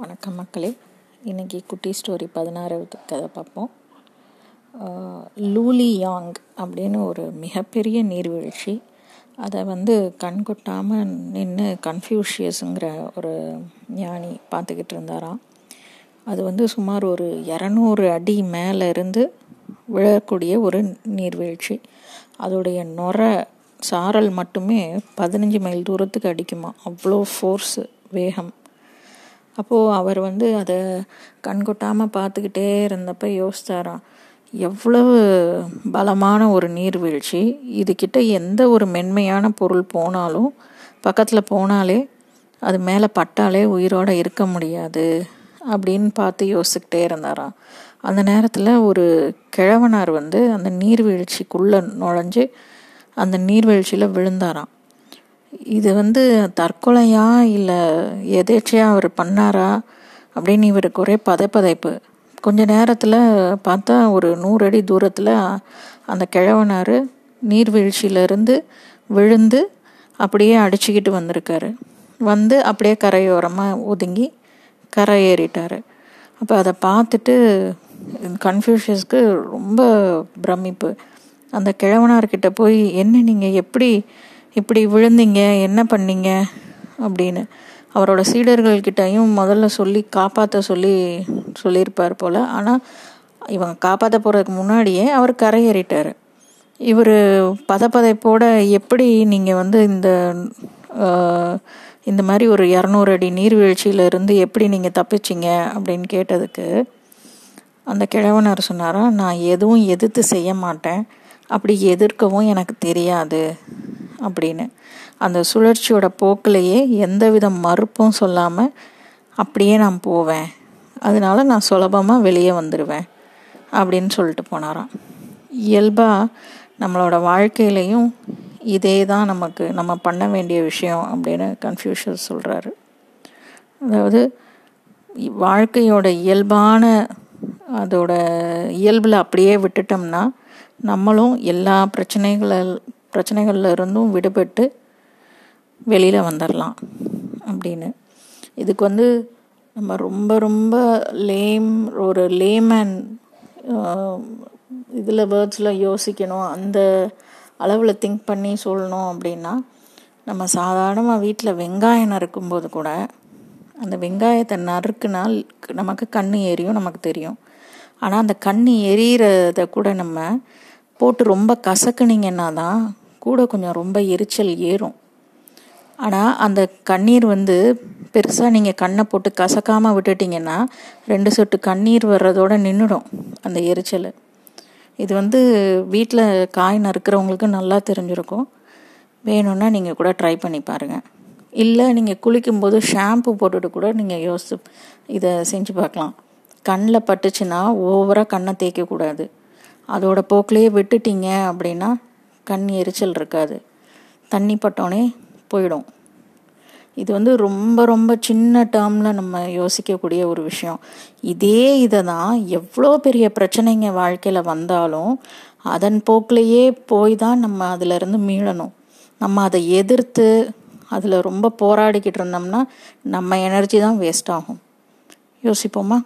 வணக்கம் மக்களே. இன்றைக்கி குட்டி ஸ்டோரி பதினாறாவது கதை பார்ப்போம். லூலி யாங் அப்படின்னு ஒரு மிகப்பெரிய நீர்வீழ்ச்சி. அதை வந்து கண் கொட்டாமல் நின்று கன்ஃபியூஷியஸுங்கிற ஒரு ஞானி பார்த்துக்கிட்டு இருந்தாராம். அது வந்து சுமார் ஒரு இரநூறு அடி மேலே இருந்து விழக்கூடிய ஒரு நீர்வீழ்ச்சி. அதோடைய நொர சாரல் மட்டுமே பதினஞ்சு மைல் தூரத்துக்கு அடிக்குமா அவ்வளோ ஃபோர்ஸு வேகம். அப்போது அவர் வந்து அதை கண்கொட்டாமல் பார்த்துக்கிட்டே இருந்தப்போ யோசித்தாராம் எவ்வளவு பலமான ஒரு நீர்வீழ்ச்சி. இதுக்கிட்ட எந்த ஒரு மென்மையான பொருள் போனாலும் பக்கத்தில் போனாலே அது மேலே பட்டாலே உயிரோடு இருக்க முடியாது அப்படின்னு பார்த்து யோசிச்சுக்கிட்டே இருந்தாராம். அந்த நேரத்தில் ஒரு கிழவனார் வந்து அந்த நீர்வீழ்ச்சிக்குள்ளே நுழைஞ்சு அந்த நீர்வீழ்ச்சியில் விழுந்தாராம். இது வந்து தற்கொலையா இல்லை எதேச்சையாக அவர் பண்ணாரா அப்படின்னு இவருக்கு ஒரே பதைப்பதைப்பு. கொஞ்ச நேரத்தில் பார்த்தா ஒரு நூறு அடி தூரத்தில் அந்த கிழவனார் நீர்வீழ்ச்சியிலேருந்து விழுந்து அப்படியே அடிச்சுக்கிட்டு வந்திருக்காரு. வந்து அப்படியே கரையோரமாக ஒதுங்கி கரை ஏறிட்டார் அப்போ அதை பார்த்துட்டு கன்ஃபியூஷியஸ்க்கு ரொம்ப பிரமிப்பு. அந்த கிழவனார்கிட்ட போய் என்ன நீங்கள் எப்படி இப்படி விழுந்தீங்க என்ன பண்ணீங்க? அப்படின்னு அவரோட சீடர்கள்கிட்டையும் முதல்ல சொல்லி காப்பாற்ற சொல்லி சொல்லியிருப்பார் போல். ஆனால் இவங்க காப்பாற்ற போகிறதுக்கு முன்னாடியே அவர் கரையேறிட்டார். இவர் பதப்பதைப்போட எப்படி நீங்கள் வந்து இந்த இந்த மாதிரி ஒரு இரநூறு அடி நீர்வீழ்ச்சியிலேருந்து எப்படி நீங்கள் தப்பிச்சிங்க அப்படின்னு கேட்டதுக்கு அந்த கிழவனார் சொன்னாரா நான் எதுவும் எதிர்த்து செய்ய மாட்டேன். அப்படி எதிர்க்கவும் எனக்கு தெரியாது. அப்படின்னு. அந்த சுழற்சியோட போக்கிலேயே எந்தவித மறுப்பும் சொல்லாமல் அப்படியே நான் போவேன். அதனால நான் சுலபமாக வெளியே வந்துடுவேன் அப்படின்னு சொல்லிட்டு போனாராம். இயல்பாக நம்மளோட வாழ்க்கையிலையும் இதே தான் நமக்கு நம்ம பண்ண வேண்டிய விஷயம் அப்படின்னு கன்ஃபியூஷன் சொல்கிறாரு அதாவது வாழ்க்கையோட இயல்பான அதோட இயல்பில் அப்படியே விட்டுட்டோம்னா நம்மளும் எல்லா பிரச்சனைகள் பிரச்சனைகளில் இருந்தும் விடுபட்டு வெளியில் வந்துடலாம் அப்படின்னு. இதுக்கு வந்து நம்ம ரொம்ப ரொம்ப லேம் ஒரு லேமேன் இதில் வேர்ட்ஸில் யோசிக்கணும். அந்த அளவில் திங்க் பண்ணி சொல்லணும் அப்படின்னா நம்ம சாதாரணமாக வீட்டில் வெங்காயம் நறுக்கும்போது கூட அந்த வெங்காயத்தை நறுக்குனால் நமக்கு கண் எரியும் நமக்கு தெரியும். ஆனால் அந்த கண் எரியறத கூட நம்ம போட்டு ரொம்ப கசக்குனிங்கன்னா தான் கூட கொஞ்சம் ரொம்ப எரிச்சல் ஏறும். ஆனால் அந்த கண்ணீர் வந்து பெருசாக நீங்கள் கண்ணை போட்டு கசக்காமல் விட்டுட்டிங்கன்னா ரெண்டு சொட்டு கண்ணீர் வர்றதோட நின்றுடும் அந்த எரிச்சல். இது வந்து வீட்டில் காய் நறுக்கிறவங்களுக்கு நல்லா தெரிஞ்சிருக்கும். வேணும்னா நீங்கள் கூட ட்ரை பண்ணி பாருங்கள் இல்லை நீங்கள் குளிக்கும்போது ஷாம்பு போட்டுட்டு கூட நீங்கள் யோசிச்சு இதை செஞ்சு பார்க்கலாம். கண்ணில் பட்டுச்சுன்னா ஓவராக கண்ணை தேய்க்கக்கூடாது. அதோட போக்கிலேயே விட்டுட்டீங்க அப்படின்னா கண் எரிச்சல் இருக்காது. தண்ணி பட்டோடனே போயிடும். இது வந்து ரொம்ப ரொம்ப சின்ன டேர்மில் நம்ம யோசிக்கக்கூடிய ஒரு விஷயம். இதே இதை தான் எவ்வளோ பெரிய பிரச்சனைங்க வாழ்க்கையில் வந்தாலும் அதன் போக்கிலேயே போய் தான் நம்ம அதிலிருந்து மீளணும். நம்ம அதை எதிர்த்து அதில் ரொம்ப போராடிக்கிட்டு இருந்தோம்னா நம்ம எனர்ஜி தான் வேஸ்ட் ஆகும். யோசிப்போமா?